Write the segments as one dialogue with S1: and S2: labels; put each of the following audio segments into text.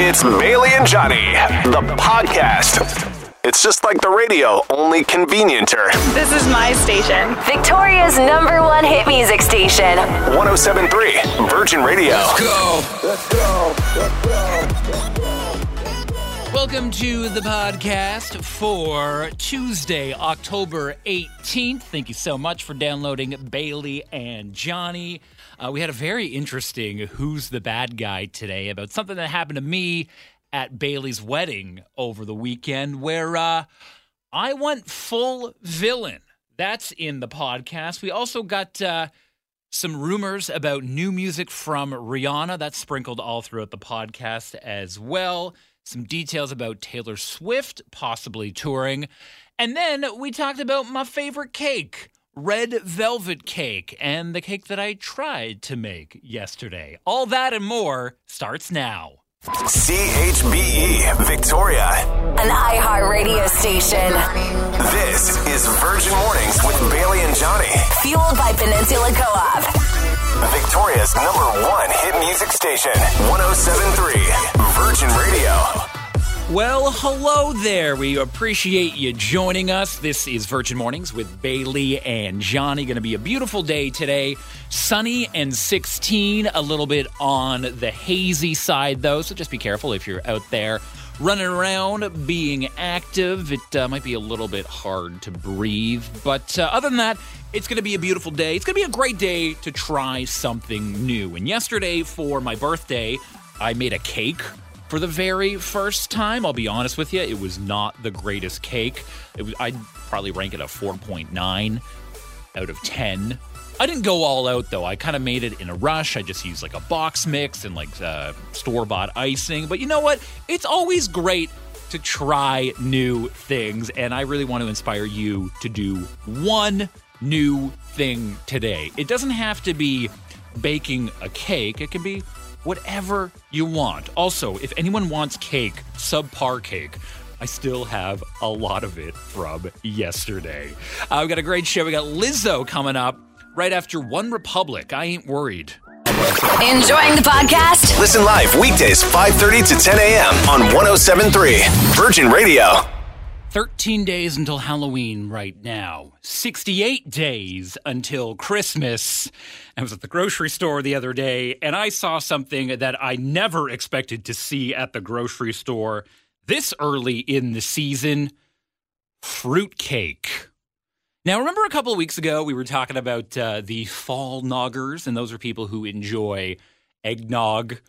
S1: It's Bailey and Johnny, the podcast. It's just like the radio, only convenienter.
S2: This is my station.
S3: Victoria's number one hit music station.
S1: 1073 Virgin Radio. Let's go. Let's go. Let's go.
S4: Welcome to the podcast for Tuesday, October 18th. Thank you so much for downloading Bailey and Johnny. Uh, we had a very interesting Who's the Bad Guy today about something that happened to me at Bailey's wedding over the weekend where uh, I went full villain. That's in the podcast. We also got. Uh, some rumors about new music from Rihanna that's sprinkled all throughout the podcast as well some details about Taylor Swift possibly touring. And then we talked about my favorite cake, red velvet cake, and the cake that I tried to make yesterday. All that and more starts now.
S1: CHBE Victoria.
S3: An iHeart radio station.
S1: This is Virgin Mornings with Bailey and Johnny.
S3: Fueled by Peninsula Co op.
S1: Victoria's number one hit music station. 1073 Virgin Radio.
S4: Well, hello there. We appreciate you joining us. This is Virgin Mornings with Bailey and Johnny. Going to be a beautiful day today. Sunny and 16, a little bit on the hazy side, though. So just be careful if you're out there running around, being active. It uh, might be a little bit hard to breathe. But uh, other than that, it's going to be a beautiful day. It's going to be a great day to try something new. And yesterday, for my birthday, I made a cake for the very first time. I'll be honest with you, it was not the greatest cake. Was, I'd probably rank it a 4.9 out of 10. I didn't go all out though. I kind of made it in a rush. I just used like a box mix and like uh, store bought icing. But you know what? It's always great to try new things. And I really want to inspire you to do one new thing today. It doesn't have to be baking a cake, it can be whatever you want. Also, if anyone wants cake, subpar cake, I still have a lot of it from yesterday. Uh, we got a great show. We got Lizzo coming up right after One Republic. I ain't worried.
S3: Enjoying the podcast?
S1: Listen live weekdays 5:30 to 10 a.m. on 1073 Virgin Radio.
S4: 13 days until Halloween right now. 68 days until Christmas. I was at the grocery store the other day and I saw something that I never expected to see at the grocery store this early in the season fruitcake. Now, remember a couple of weeks ago we were talking about uh, the fall noggers, and those are people who enjoy eggnog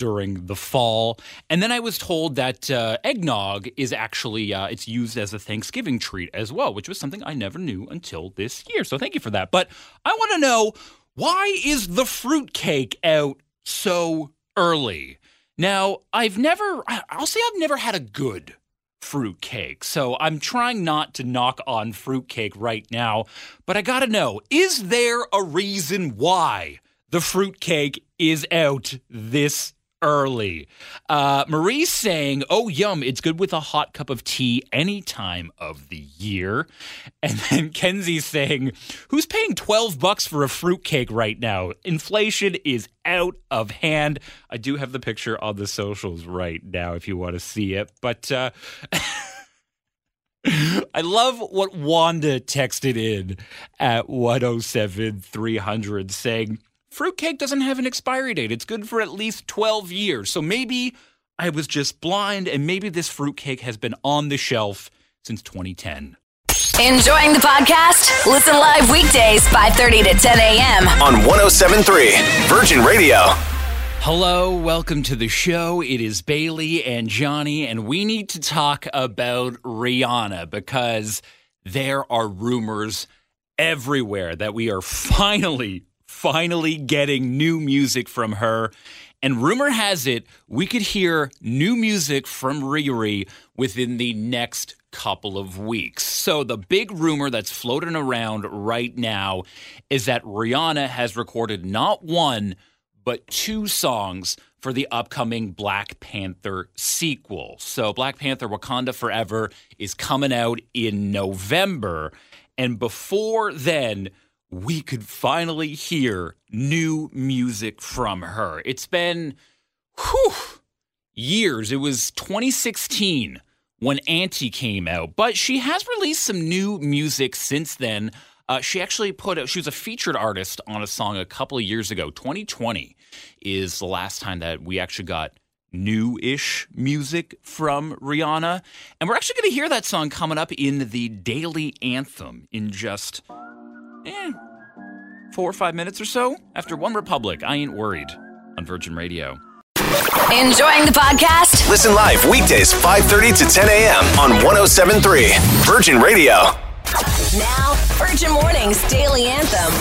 S4: during the fall. And then I was told that uh, eggnog is actually uh, it's used as a Thanksgiving treat as well, which was something I never knew until this year. So thank you for that. But I want to know why is the fruit cake out so early? Now, I've never I'll say I've never had a good fruit cake. So I'm trying not to knock on fruit cake right now, but I got to know, is there a reason why the fruit cake is out this early. Uh, Marie's saying, Oh, yum, it's good with a hot cup of tea any time of the year. And then Kenzie's saying, Who's paying 12 bucks for a fruitcake right now? Inflation is out of hand. I do have the picture on the socials right now if you want to see it. But, uh, I love what Wanda texted in at 107 300 saying, fruitcake doesn't have an expiry date. It's good for at least 12 years. So maybe I was just blind and maybe this fruitcake has been on the shelf since 2010.
S3: Enjoying the podcast? Listen live weekdays 5:30 to 10 a.m.
S1: on 1073 Virgin Radio.
S4: Hello, welcome to the show. It is Bailey and Johnny, and we need to talk about Rihanna because there are rumors everywhere that we are finally finally getting new music from her. And rumor has it we could hear new music from Riri within the next couple of weeks. So, the big rumor that's floating around right now is that Rihanna has recorded not one, but two songs for the upcoming Black Panther sequel. So, Black Panther Wakanda Forever is coming out in November. And before then, we could finally hear new music from her. It's been, whew, years. It was 2016 when Anti came out, but she has released some new music since then. Uh, she actually put out, she was a featured artist on a song a couple of years ago. 2020 is the last time that we actually got new-ish music from Rihanna, and we're actually going to hear that song coming up in the daily anthem in just eh, four or five minutes or so after One Republic. I ain't worried on Virgin Radio.
S3: Enjoying the podcast?
S1: Listen live weekdays 5:30 to 10 a.m. on 107.3 Virgin Radio.
S3: Now, Virgin Mornings Daily Anthem.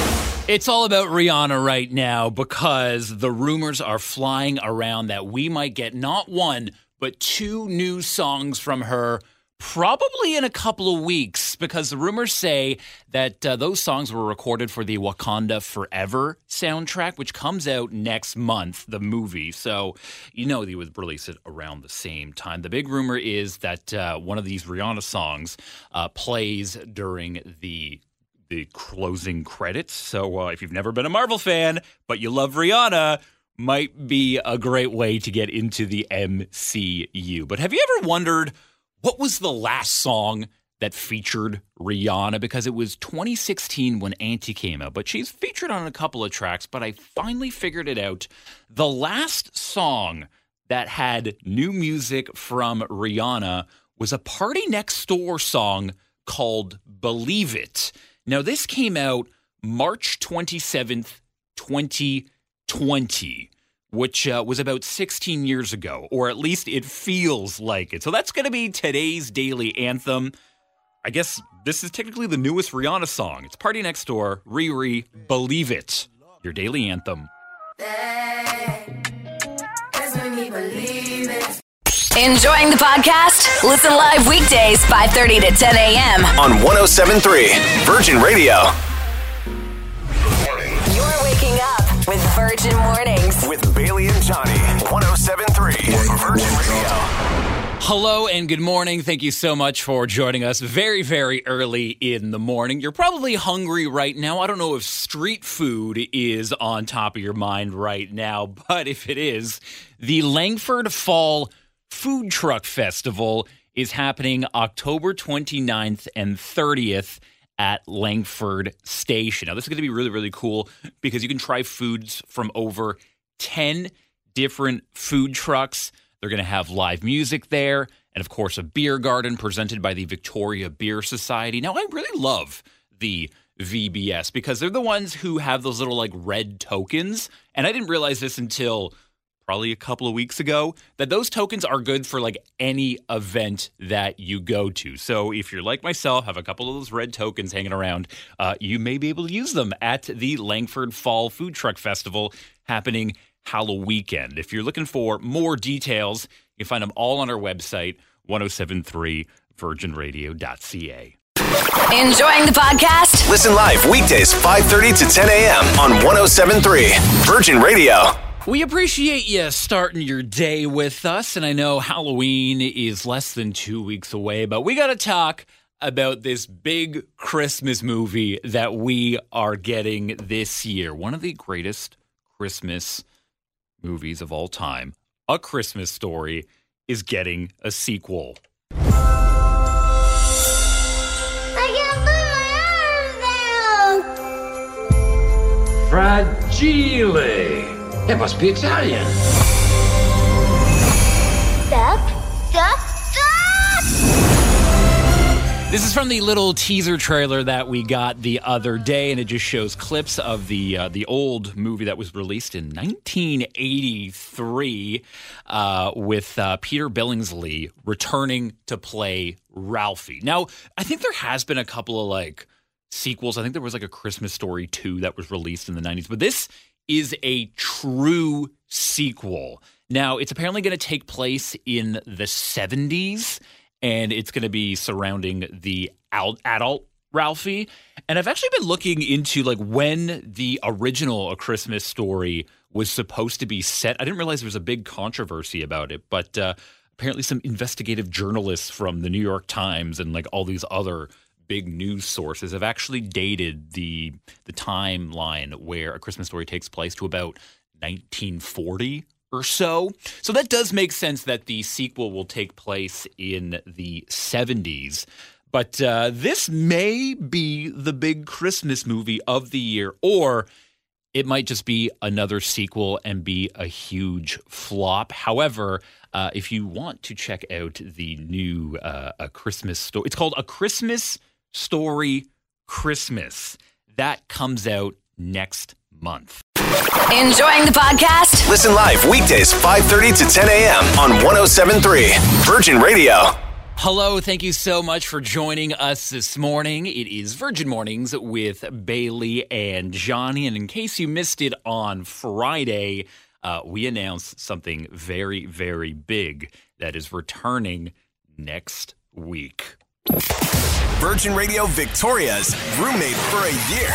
S4: It's all about Rihanna right now because the rumors are flying around that we might get not one, but two new songs from her probably in a couple of weeks because the rumors say that uh, those songs were recorded for the Wakanda Forever soundtrack, which comes out next month, the movie. So, you know, they would release it around the same time. The big rumor is that uh, one of these Rihanna songs uh, plays during the the closing credits. So, uh, if you've never been a Marvel fan but you love Rihanna, might be a great way to get into the MCU. But have you ever wondered what was the last song that featured Rihanna? Because it was 2016 when Anti came out, but she's featured on a couple of tracks. But I finally figured it out. The last song that had new music from Rihanna was a PartyNextDoor song called Believe It. Now, this came out March 27th, 2020 which uh, was about 16 years ago, or at least it feels like it. So that's going to be today's daily anthem. I guess this is technically the newest Rihanna song. It's PartyNextDoor, Riri, Believe It, your daily anthem.
S3: Enjoying the podcast? Listen live weekdays 5:30 to 10 a.m.
S1: on 107.3 Virgin Radio.
S3: With Virgin Mornings.
S1: With Bailey and Johnny, 107.3 Virgin Radio.
S4: Hello and good morning. Thank you so much for joining us very, very early in the morning. You're probably hungry right now. I don't know if street food is on top of your mind right now, but if it is, the Langford Fall Food Truck Festival is happening October 29th and 30th at Langford Station. Now, this is going to be really, really cool because you can try foods from over 10 different food trucks. They're going to have live music there, and of course, a beer garden presented by the Victoria Beer Society. Now, I really love the VBS because they're the ones who have those little like red tokens. And I didn't realize this until probably a couple of weeks ago that those tokens are good for like any event that you go to. So if you're like myself, have a couple of those red tokens hanging around, uh, you may be able to use them at the Langford Fall Food Truck Festival happening Halloween weekend. If you're looking for more details, you can find them all on our website, 1073virginradio.ca.
S3: Enjoying the podcast?
S1: Listen live weekdays 5:30 to 10 a.m. on 107.3 Virgin Radio.
S4: We appreciate you starting your day with us. And I know Halloween is less than two weeks away, but we got to talk about this big Christmas movie that we are getting this year. One of the greatest Christmas movies of all time, A Christmas Story, is getting a sequel. I got the mayor.
S2: Fragile. It must be Italian.
S5: Stop, stop, stop!
S4: This is from the little teaser trailer that we got the other day, and it just shows clips of the uh, the old movie that was released in 1983 uh, with uh, Peter Billingsley returning to play Ralphie. Now, I think there has been a couple of like sequels. I think there was like a Christmas Story 2 that was released in the 90s, but this is a true sequel. Now, it's apparently going to take place in the 70s and it's going to be surrounding the adult Ralphie. And I've actually been looking into like when the original A Christmas Story was supposed to be set. I didn't realize there was a big controversy about it, but uh, apparently some investigative journalists from the New York Times and like all these other big news sources have actually dated the the timeline where A Christmas Story takes place to about 1940 or so. So that does make sense that the sequel will take place in the 70s. But uh, this may be the big Christmas movie of the year, or it might just be another sequel and be a huge flop. However, uh, if you want to check out the new uh, a Christmas story, it's called A Christmas Story Christmas. That comes out next month.
S3: Enjoying the podcast?
S1: Listen live weekdays 5:30 to 10 a.m. on 1073 Virgin Radio.
S4: Hello, thank you so much for joining us this morning. It is Virgin Mornings with Bailey and Johnny. And in case you missed it on Friday, uh, we announced something very, very big that is returning next week.
S1: Virgin Radio Victoria's roommate for a year.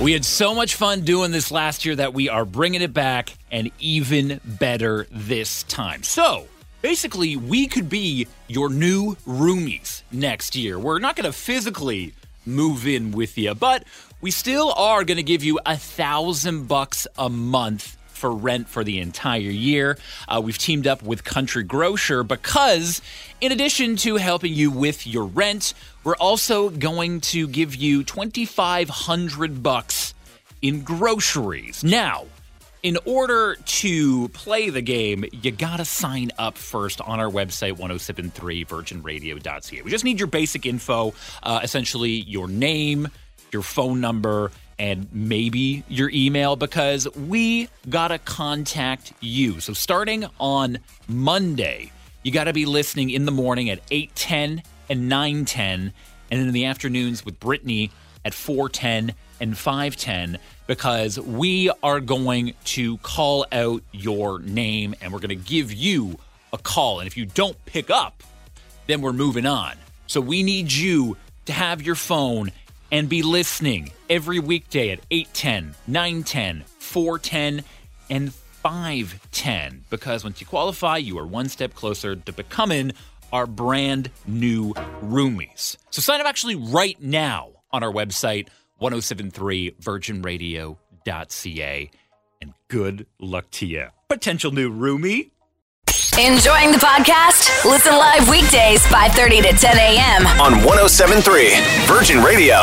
S4: We had so much fun doing this last year that we are bringing it back and even better this time. So, basically, we could be your new roomies next year. We're not going to physically move in with you, but we still are going to give you a thousand bucks a month for rent for the entire year. Uh, we've teamed up with Country Grocer because, in addition to helping you with your rent, we're also going to give you 2500 bucks in groceries. Now, in order to play the game, you gotta sign up first on our website, 1073virginradio.ca. We just need your basic info, uh, essentially your name, your phone number, and maybe your email because we gotta contact you. So starting on Monday, you gotta be listening in the morning at 8:10 and 9:10, and then in the afternoons with Brittany at 4:10 and 5:10 because we are going to call out your name and we're going to give you a call. And if you don't pick up, then we're moving on. So we need you to have your phone and be listening every weekday at 8:10, 9:10, 4:10 and 5:10 because once you qualify, you are one step closer to becoming our brand new roomies. So sign up actually right now on our website 1073virginradio.ca and good luck to you. Potential new roomie.
S3: Enjoying the podcast? Listen live weekdays 5:30 to 10 a.m.
S1: on 1073 Virgin Radio.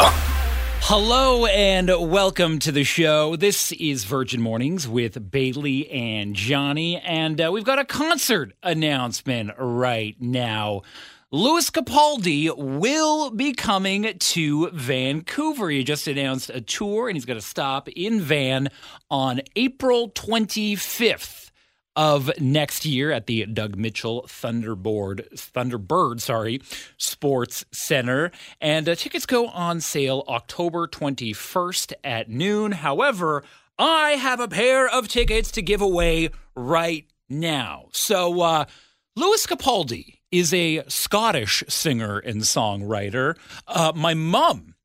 S4: Hello and welcome to the show. This is Virgin Mornings with Bailey and Johnny, and uh, we've got a concert announcement right now. Lewis Capaldi will be coming to Vancouver. He just announced a tour, and he's going to stop in Van on April 25th of next year at the Doug Mitchell Thunderboard Thunderbird, sorry, Sports Center. And uh, tickets go on sale October 21st at noon. However, I have a pair of tickets to give away right now. So, uh, Lewis Capaldi is a Scottish singer and songwriter. Uh, my mom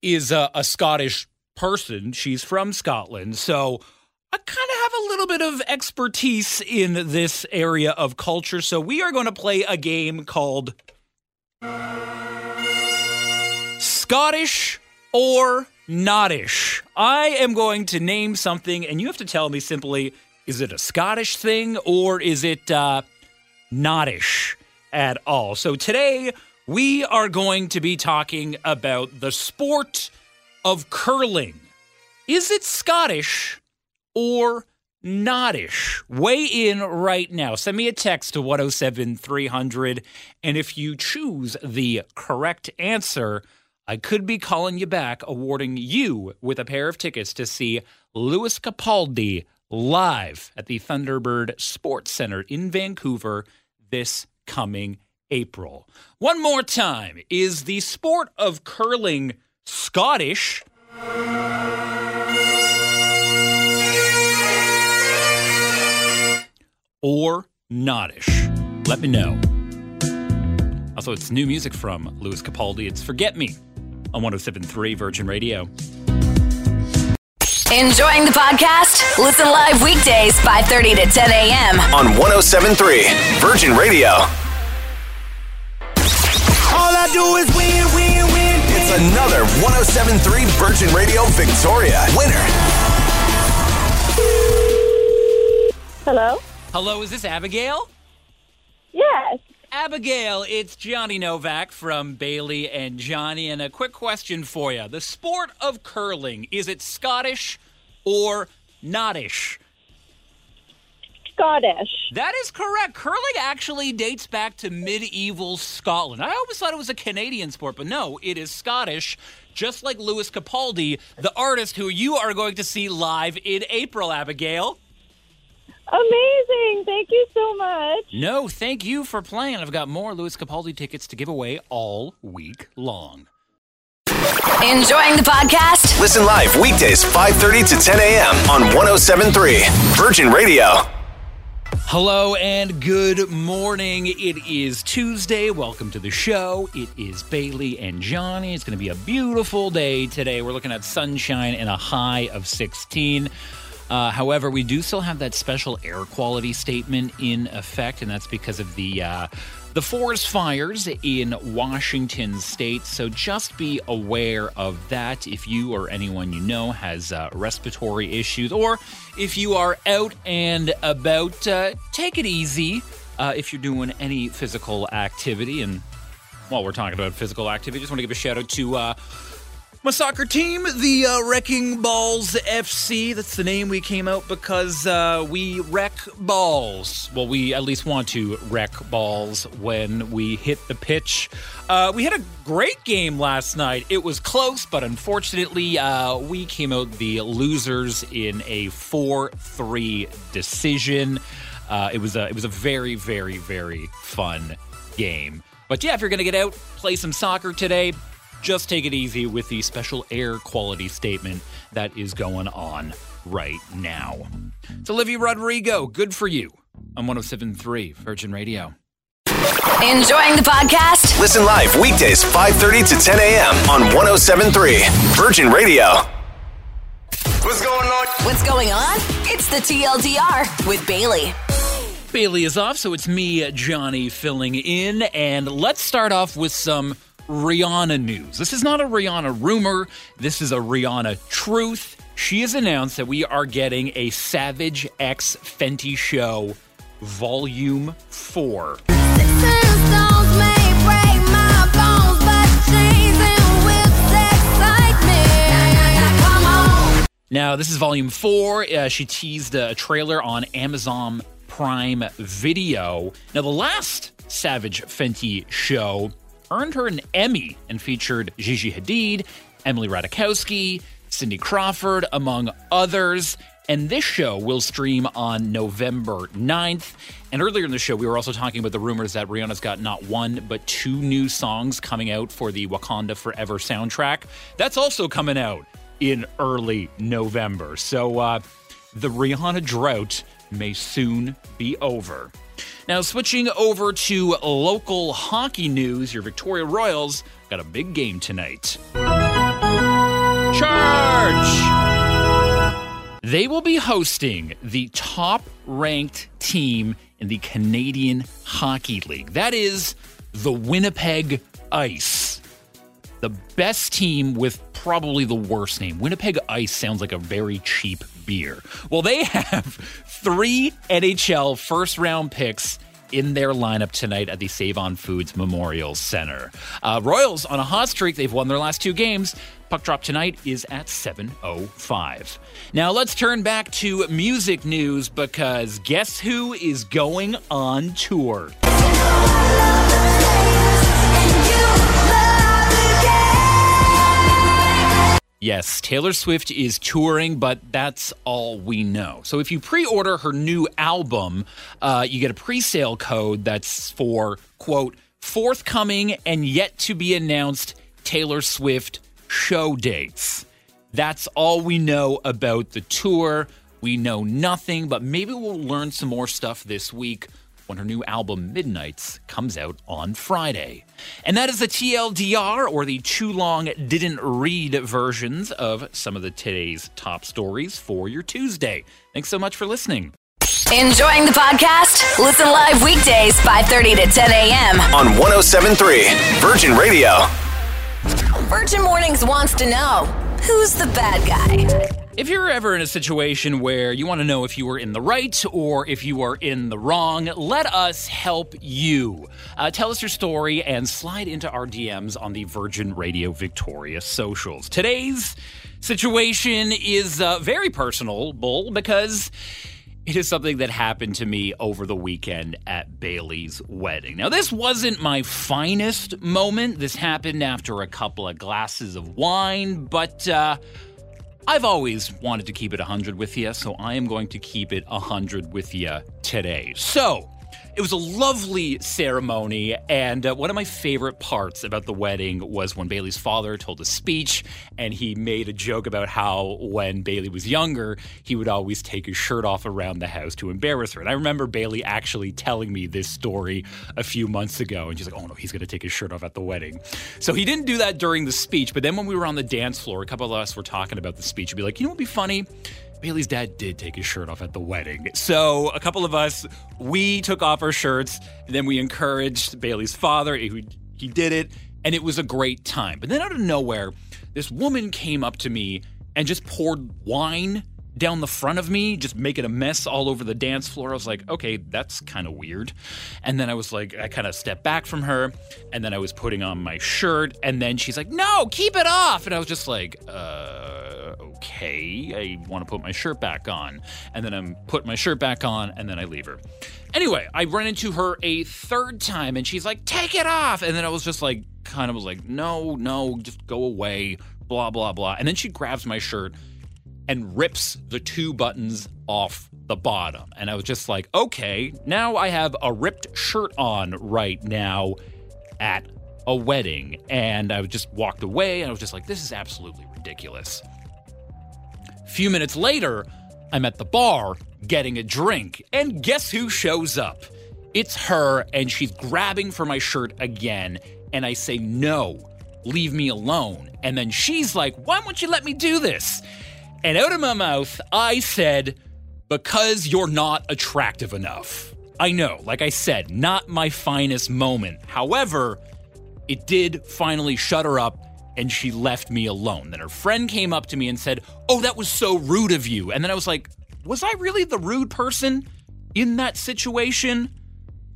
S4: is a, a Scottish person. She's from Scotland. So I kind of have a little bit of expertise in this area of culture. So we are going to play a game called Scottish or Nottish. I am going to name something, and you have to tell me simply is it a Scottish thing or is it uh, Nottish at all? So today we are going to be talking about the sport of curling. Is it Scottish or Nottish? Weigh in right now. Send me a text to 107 300. And if you choose the correct answer, I could be calling you back, awarding you with a pair of tickets to see Lewis Capaldi live at the Thunderbird Sports Center in Vancouver this coming April. One more time is the sport of curling Scottish? Or Nottish? Let me know. Also, it's new music from Lewis Capaldi. It's Forget Me on 1073 Virgin Radio.
S3: Enjoying the podcast? Listen live weekdays 5:30 to 10 a.m.
S1: on 1073 Virgin Radio.
S6: All I do is win, win, win.
S1: It's another 1073 Virgin Radio Victoria winner.
S7: Hello?
S4: Hello, is this Abigail?
S7: Yes.
S4: Abigail, it's Johnny Novak from Bailey and Johnny, and a quick question for you. The sport of curling, is it Scottish or Nottish?
S7: Scottish.
S4: That is correct. Curling actually dates back to medieval Scotland. I always thought it was a Canadian sport, but no, it is Scottish, just like Lewis Capaldi, the artist who you are going to see live in April, Abigail.
S7: Amazing. Thank you so much.
S4: No, thank you for playing. I've got more Lewis Capaldi tickets to give away all week long.
S3: Enjoying the podcast?
S1: Listen live weekdays 5:30 to 10 a.m. on 107.3 Virgin Radio.
S4: Hello and good morning. It is Tuesday. Welcome to the show. It is Bailey and Johnny. It's going to be a beautiful day today. We're looking at sunshine and a high of 16. Uh, however, we do still have that special air quality statement in effect, and that's because of the uh, the forest fires in Washington state. So just be aware of that if you or anyone you know has uh, respiratory issues, or if you are out and about, uh, take it easy uh, if you're doing any physical activity. And while we're talking about physical activity, I just want to give a shout out to uh, my soccer team, the uh, Wrecking Balls FC. That's the name we came out because uh, we wreck balls. Well, we at least want to wreck balls when we hit the pitch. Uh, we had a great game last night. It was close, but unfortunately, uh, we came out the losers in a 4 3 decision. Uh, it was a it was a very very very fun game. But yeah, if you're gonna get out, play some soccer today, just take it easy with the special air quality statement that is going on right now. It's Olivia Rodrigo. Good for you. I'm 1073 Virgin Radio.
S3: Enjoying the podcast?
S1: Listen live weekdays 5:30 to 10 a.m. on 107.3 Virgin Radio. What's going on?
S3: What's going on? It's the TLDR with Bailey.
S4: Bailey is off, so it's me, Johnny, filling in. And let's start off with some Rihanna news. This is not a Rihanna rumor, this is a Rihanna truth. She has announced that we are getting a Savage X Fenty Show Volume 4. Now, this is volume four. Uh, she teased a trailer on Amazon Prime Video. Now, the last Savage Fenty show earned her an Emmy and featured Gigi Hadid, Emily Ratajkowski, Cindy Crawford, among others. And this show will stream on November 9th. And earlier in the show, we were also talking about the rumors that Rihanna's got not one, but two new songs coming out for the Wakanda Forever soundtrack. That's also coming out in early November. So uh, the Rihanna drought may soon be over. Now, switching over to local hockey news, your Victoria Royals got a big game tonight. Charge! They will be hosting the top ranked team in the Canadian Hockey League. That is the Winnipeg Ice. The best team with probably the worst name. Winnipeg Ice sounds like a very cheap beer. Well, they have three NHL first round picks in their lineup tonight at the Save On Foods Memorial Center. Uh, Royals on a hot streak. They've won their last two games. Puck drop tonight is at 7.05. Now let's turn back to music news because guess who is going on tour? Yes, Taylor Swift is touring, but that's all we know. So if you pre order her new album, uh, you get a pre sale code that's for, quote, forthcoming and yet to be announced Taylor Swift show dates. That's all we know about the tour. We know nothing, but maybe we'll learn some more stuff this week when her new album Midnights comes out on Friday. And that is the TLDR or the too long didn't read versions of some of the today's top stories for your Tuesday. Thanks so much for listening.
S3: Enjoying the podcast? Listen live weekdays 5:30 to 10 a.m.
S1: On 107.3 Virgin Radio.
S3: Virgin Mornings wants to know who's the bad guy.
S4: If you're ever in a situation where you want to know if you were in the right or if you are in the wrong, let us help you. Uh, tell us your story and slide into our DMs on the Virgin Radio Victoria socials. Today's situation is uh, very personal, Bull, because it is something that happened to me over the weekend at Bailey's wedding. Now, this wasn't my finest moment. This happened after a couple of glasses of wine, but. Uh, I've always wanted to keep it 100 with you, so I am going to keep it 100 with you today. So, it was a lovely ceremony, and uh, one of my favorite parts about the wedding was when Bailey's father told a speech, and he made a joke about how when Bailey was younger, he would always take his shirt off around the house to embarrass her. And I remember Bailey actually telling me this story a few months ago, and she's like, "Oh no, he's going to take his shirt off at the wedding." So he didn't do that during the speech, but then when we were on the dance floor, a couple of us were talking about the speech. He'd be like, "You know what'd be funny?" Bailey's dad did take his shirt off at the wedding. So a couple of us, we took off our shirts, and then we encouraged Bailey's father. He, he did it, and it was a great time. But then out of nowhere, this woman came up to me and just poured wine down the front of me, just making a mess all over the dance floor. I was like, okay, that's kind of weird. And then I was like, I kind of stepped back from her, and then I was putting on my shirt, and then she's like, no, keep it off. And I was just like, uh, okay, I want to put my shirt back on. And then I'm put my shirt back on, and then I leave her. Anyway, I run into her a third time, and she's like, take it off. And then I was just like, kind of was like, no, no, just go away, blah, blah, blah. And then she grabs my shirt and rips the two buttons off the bottom. And I was just like, okay, now I have a ripped shirt on right now at a wedding. And I just walked away and I was just like, this is absolutely ridiculous. A few minutes later, I'm at the bar getting a drink. And guess who shows up? It's her, and she's grabbing for my shirt again. And I say, no, leave me alone. And then she's like, why won't you let me do this? And out of my mouth, I said, because you're not attractive enough. I know, like I said, not my finest moment. However, it did finally shut her up and she left me alone. Then her friend came up to me and said, Oh, that was so rude of you. And then I was like, Was I really the rude person in that situation?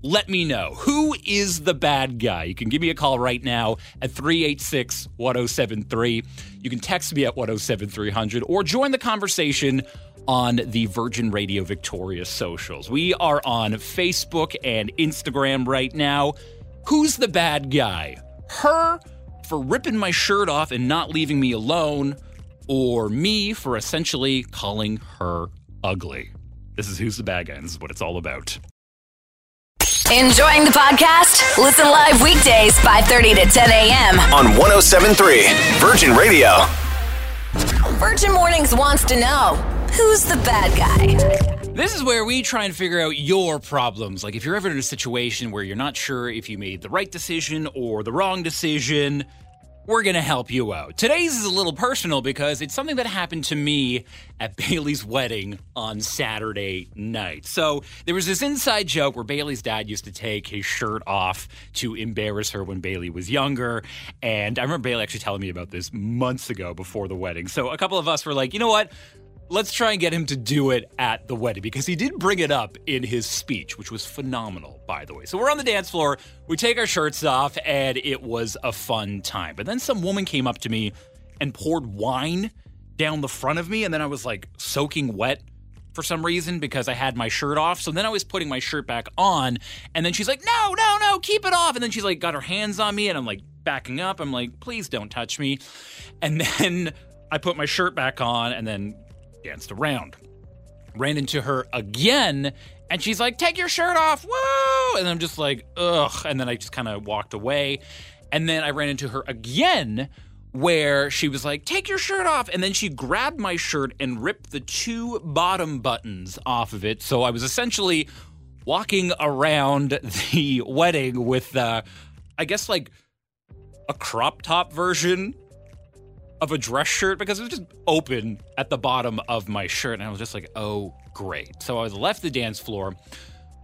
S4: Let me know. Who is the bad guy? You can give me a call right now at 386 1073. You can text me at 107300 or join the conversation on the Virgin Radio Victoria socials. We are on Facebook and Instagram right now. Who's the bad guy? Her for ripping my shirt off and not leaving me alone, or me for essentially calling her ugly? This is Who's the Bad Guy, and this is what it's all about.
S3: Enjoying the podcast? Listen live weekdays 5:30 to 10 a.m.
S1: On 1073 Virgin Radio.
S3: Virgin Mornings wants to know who's the bad guy.
S4: This is where we try and figure out your problems. Like if you're ever in a situation where you're not sure if you made the right decision or the wrong decision, we're going to help you out. Today's is a little personal because it's something that happened to me at Bailey's wedding on Saturday night. So there was this inside joke where Bailey's dad used to take his shirt off to embarrass her when Bailey was younger. And I remember Bailey actually telling me about this months ago before the wedding. So a couple of us were like, you know what? Let's try and get him to do it at the wedding because he did bring it up in his speech, which was phenomenal, by the way. So we're on the dance floor, we take our shirts off, and it was a fun time. But then some woman came up to me and poured wine down the front of me, and then I was like soaking wet for some reason because I had my shirt off. So then I was putting my shirt back on, and then she's like, no, no, no, keep it off. And then she's like, got her hands on me, and I'm like backing up. I'm like, please don't touch me. And then I put my shirt back on, and then danced around. Ran into her again, and she's like, Take your shirt off, woo! And I'm just like, Ugh. And then I just kind of walked away. And then I ran into her again, where she was like, Take your shirt off. And then she grabbed my shirt and ripped the two bottom buttons off of it. So I was essentially walking around the wedding with, uh, I guess, like a crop top version of a dress shirt because it was just open at the bottom of my shirt. And I was just like, oh, great. So I left the dance floor,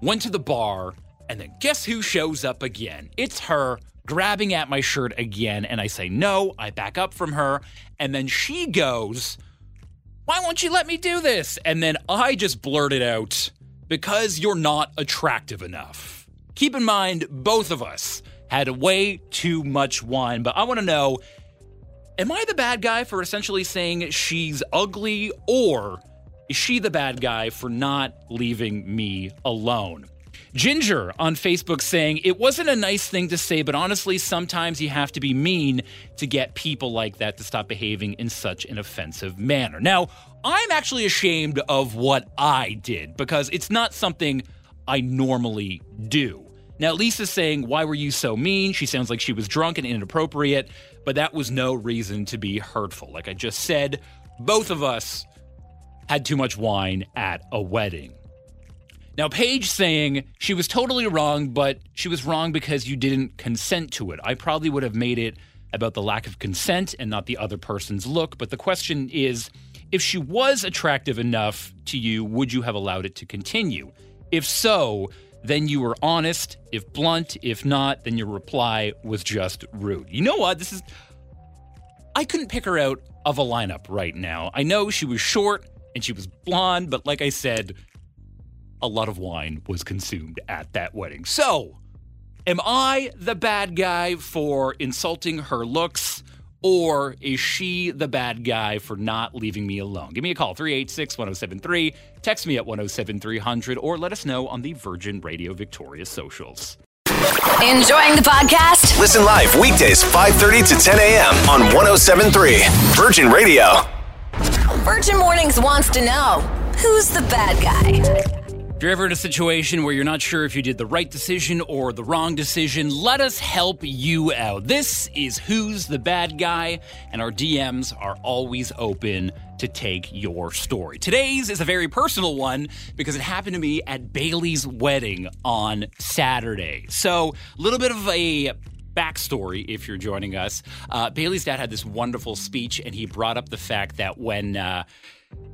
S4: went to the bar, and then guess who shows up again? It's her grabbing at my shirt again. And I say, no, I back up from her. And then she goes, Why won't you let me do this? And then I just blurted out, Because you're not attractive enough. Keep in mind, both of us had way too much wine, but I want to know Am I the bad guy for essentially saying she's ugly, or is she the bad guy for not leaving me alone? Ginger on Facebook saying, It wasn't a nice thing to say, but honestly, sometimes you have to be mean to get people like that to stop behaving in such an offensive manner. Now, I'm actually ashamed of what I did because it's not something I normally do. Now, Lisa's saying, Why were you so mean? She sounds like she was drunk and inappropriate, but that was no reason to be hurtful. Like I just said, both of us had too much wine at a wedding. Now, Paige saying she was totally wrong, but she was wrong because you didn't consent to it. I probably would have made it about the lack of consent and not the other person's look. But the question is if she was attractive enough to you, would you have allowed it to continue? If so, then you were honest. If blunt, if not, then your reply was just rude. You know what? This is. I couldn't pick her out of a lineup right now. I know she was short and she was blonde, but like I said, a lot of wine was consumed at that wedding. So, am I the bad guy for insulting her looks? Or is she the bad guy for not leaving me alone? Give me a call, 386 1073. Text me at 107300 or let us know on the Virgin Radio Victoria socials.
S3: Enjoying the podcast?
S1: Listen live weekdays 5:30 to 10 a.m. on 1073 Virgin Radio.
S3: Virgin Mornings wants to know who's the bad guy?
S4: If you're ever in a situation where you're not sure if you did the right decision or the wrong decision, let us help you out. This is Who's the Bad Guy, and our DMs are always open to take your story. Today's is a very personal one because it happened to me at Bailey's wedding on Saturday. So, a little bit of a backstory if you're joining us. Uh, Bailey's dad had this wonderful speech, and he brought up the fact that when uh,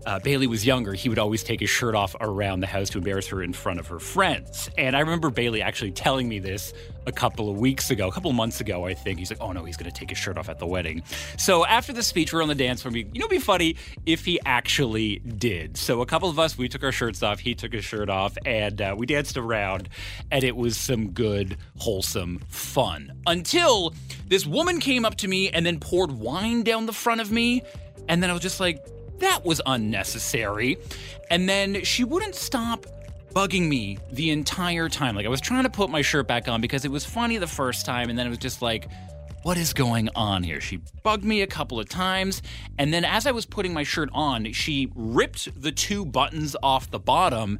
S4: uh, Bailey was younger, he would always take his shirt off around the house to embarrass her in front of her friends. And I remember Bailey actually telling me this a couple of weeks ago, a couple of months ago, I think. He's like, oh no, he's going to take his shirt off at the wedding. So after the speech, we're on the dance floor. You know, it'd be funny if he actually did. So a couple of us, we took our shirts off, he took his shirt off, and uh, we danced around, and it was some good, wholesome fun. Until this woman came up to me and then poured wine down the front of me. And then I was just like, that was unnecessary. And then she wouldn't stop bugging me the entire time. Like I was trying to put my shirt back on because it was funny the first time, and then it was just like, what is going on here? She bugged me a couple of times, and then as I was putting my shirt on, she ripped the two buttons off the bottom.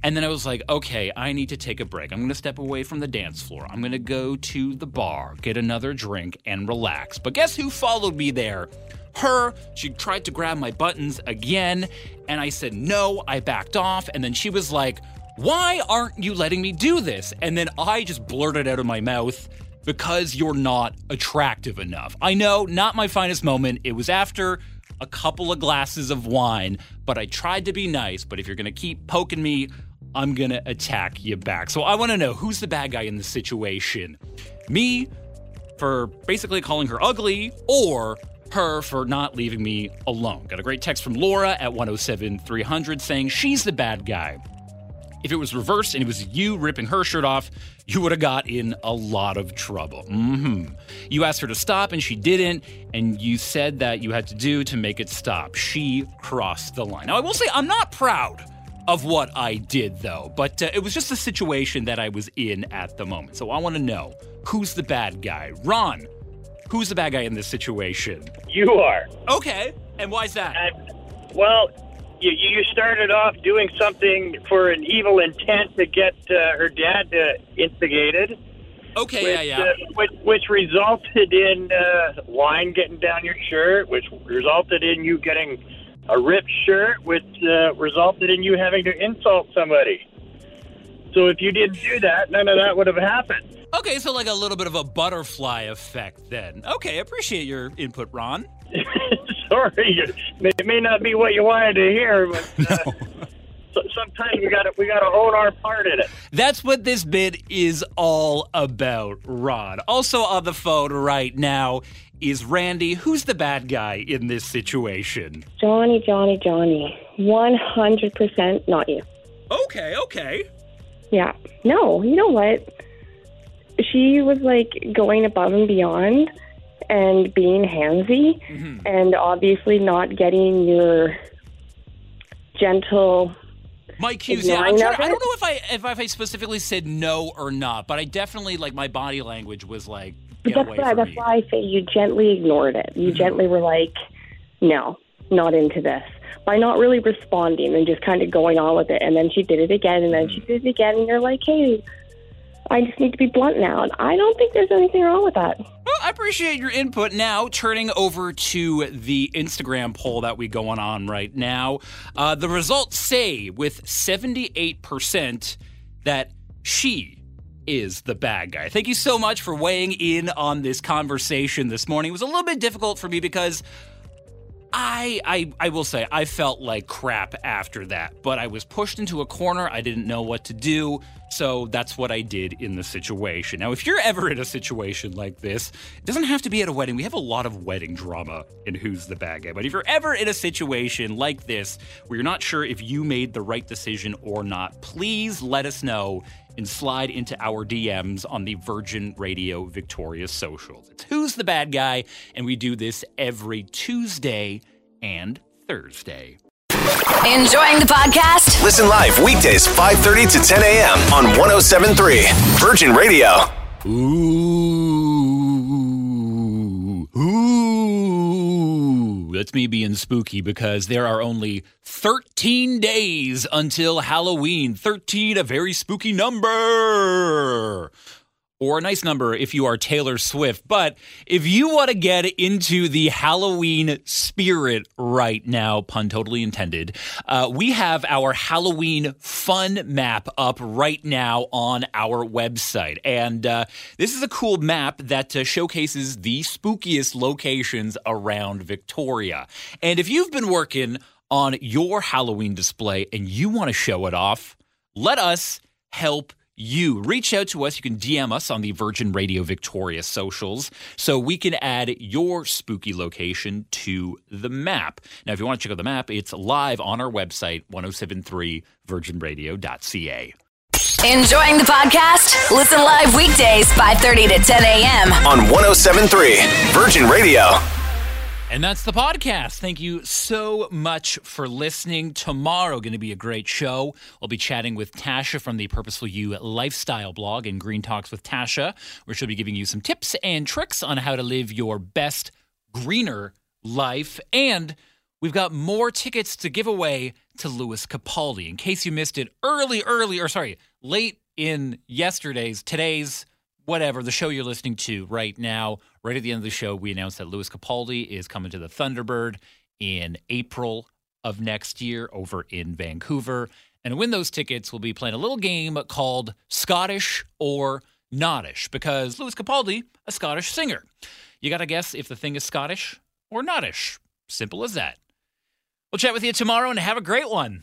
S4: And then I was like, okay, I need to take a break. I'm going to step away from the dance floor. I'm going to go to the bar, get another drink, and relax. But guess who followed me there? Her. She tried to grab my buttons again, and I said no. I backed off, and then she was like, Why aren't you letting me do this? And then I just blurted out of my mouth, Because you're not attractive enough. I know, not my finest moment. It was after a couple of glasses of wine, but I tried to be nice. But if you're gonna keep poking me, I'm gonna attack you back. So I wanna know who's the bad guy in this situation? Me for basically calling her ugly, or her for not leaving me alone. Got a great text from Laura at 107 300 saying she's the bad guy. If it was reversed and it was you ripping her shirt off, you would have got in a lot of trouble. Mm-hmm. You asked her to stop and she didn't, and you said that you had to do to make it stop. She crossed the line. Now, I will say, I'm not proud of what I did, though, but uh, it was just a situation that I was in at the moment. So I want to know who's the bad guy? Ron, who's the bad guy in this situation?
S8: You are.
S4: Okay, and why is
S8: that? Well, you, you started off doing something for an evil intent to get uh, her dad uh, instigated.
S4: Okay,
S8: which,
S4: yeah, yeah.
S8: Uh, which, which resulted in uh, wine getting down your shirt, which resulted in you getting a ripped shirt, which uh, resulted in you having to insult somebody. So if you didn't do that, none of that would have happened.
S4: Okay, so like a little bit of a butterfly effect then. Okay, appreciate your input, Ron.
S8: Sorry, it may not be what you wanted to hear, but uh, so, sometimes we got to we got to own our part in it.
S4: That's what this bit is all about, Ron. Also on the phone right now is Randy. Who's the bad guy in this situation?
S7: Johnny, Johnny, Johnny. 100% not you.
S4: Okay, okay.
S7: Yeah. No, you know what? She was like going above and beyond and being handsy mm-hmm. and obviously not getting your gentle.
S4: Mike Hughes. Yeah, I don't know if I if I specifically said no or not, but I definitely like my body language was like
S7: that's
S4: away
S7: why that's
S4: me.
S7: why I say you gently ignored it. You mm-hmm. gently were like, no, not into this. By not really responding and just kind of going on with it. And then she did it again and then she did it again and you're like, hey, I just need to be blunt now. And I don't think there's anything wrong with that.
S4: Well, I appreciate your input. Now, turning over to the Instagram poll that we're going on right now, uh, the results say with 78% that she is the bad guy. Thank you so much for weighing in on this conversation this morning. It was a little bit difficult for me because I, I I will say I felt like crap after that, but I was pushed into a corner. I didn't know what to do, so that's what I did in the situation. Now, if you're ever in a situation like this, it doesn't have to be at a wedding. We have a lot of wedding drama in Who's the Bad Guy. But if you're ever in a situation like this where you're not sure if you made the right decision or not, please let us know and slide into our DMs on the Virgin Radio Victoria socials. It's Who's the Bad Guy, and we do this every Tuesday and Thursday.
S3: Enjoying the podcast?
S1: Listen live weekdays 5:30 to 10 a.m. on 1073 Virgin Radio.
S4: Ooh, That's me being spooky because there are only 13 days until Halloween. 13, a very spooky number. Or a nice number if you are Taylor Swift. But if you want to get into the Halloween spirit right now, pun totally intended, uh, we have our Halloween fun map up right now on our website. And uh, this is a cool map that uh, showcases the spookiest locations around Victoria. And if you've been working on your Halloween display and you want to show it off, let us help you. Reach out to us. You can DM us on the Virgin Radio Victoria socials so we can add your spooky location to the map. Now, if you want to check out the map, it's live on our website, 1073virginradio.ca.
S3: Enjoying the podcast? Listen live weekdays 5:30 to 10 a.m.
S1: on 1073 Virgin Radio.
S4: And that's the podcast. Thank you so much for listening. Tomorrow going to be a great show. We'll be chatting with Tasha from the Purposeful You lifestyle blog and Green Talks with Tasha, where she'll be giving you some tips and tricks on how to live your best greener life. And we've got more tickets to give away to Lewis Capaldi. In case you missed it early, early, or sorry, late in yesterday's, today's whatever, the show you're listening to right now, right at the end of the show, we announced that Lewis Capaldi is coming to the Thunderbird in April of next year over in Vancouver. And to win those tickets, we'll be playing a little game called Scottish or Nottish because Lewis Capaldi, a Scottish singer. You got to guess if the thing is Scottish or Nottish. Simple as that. We'll chat with you tomorrow and have a great one.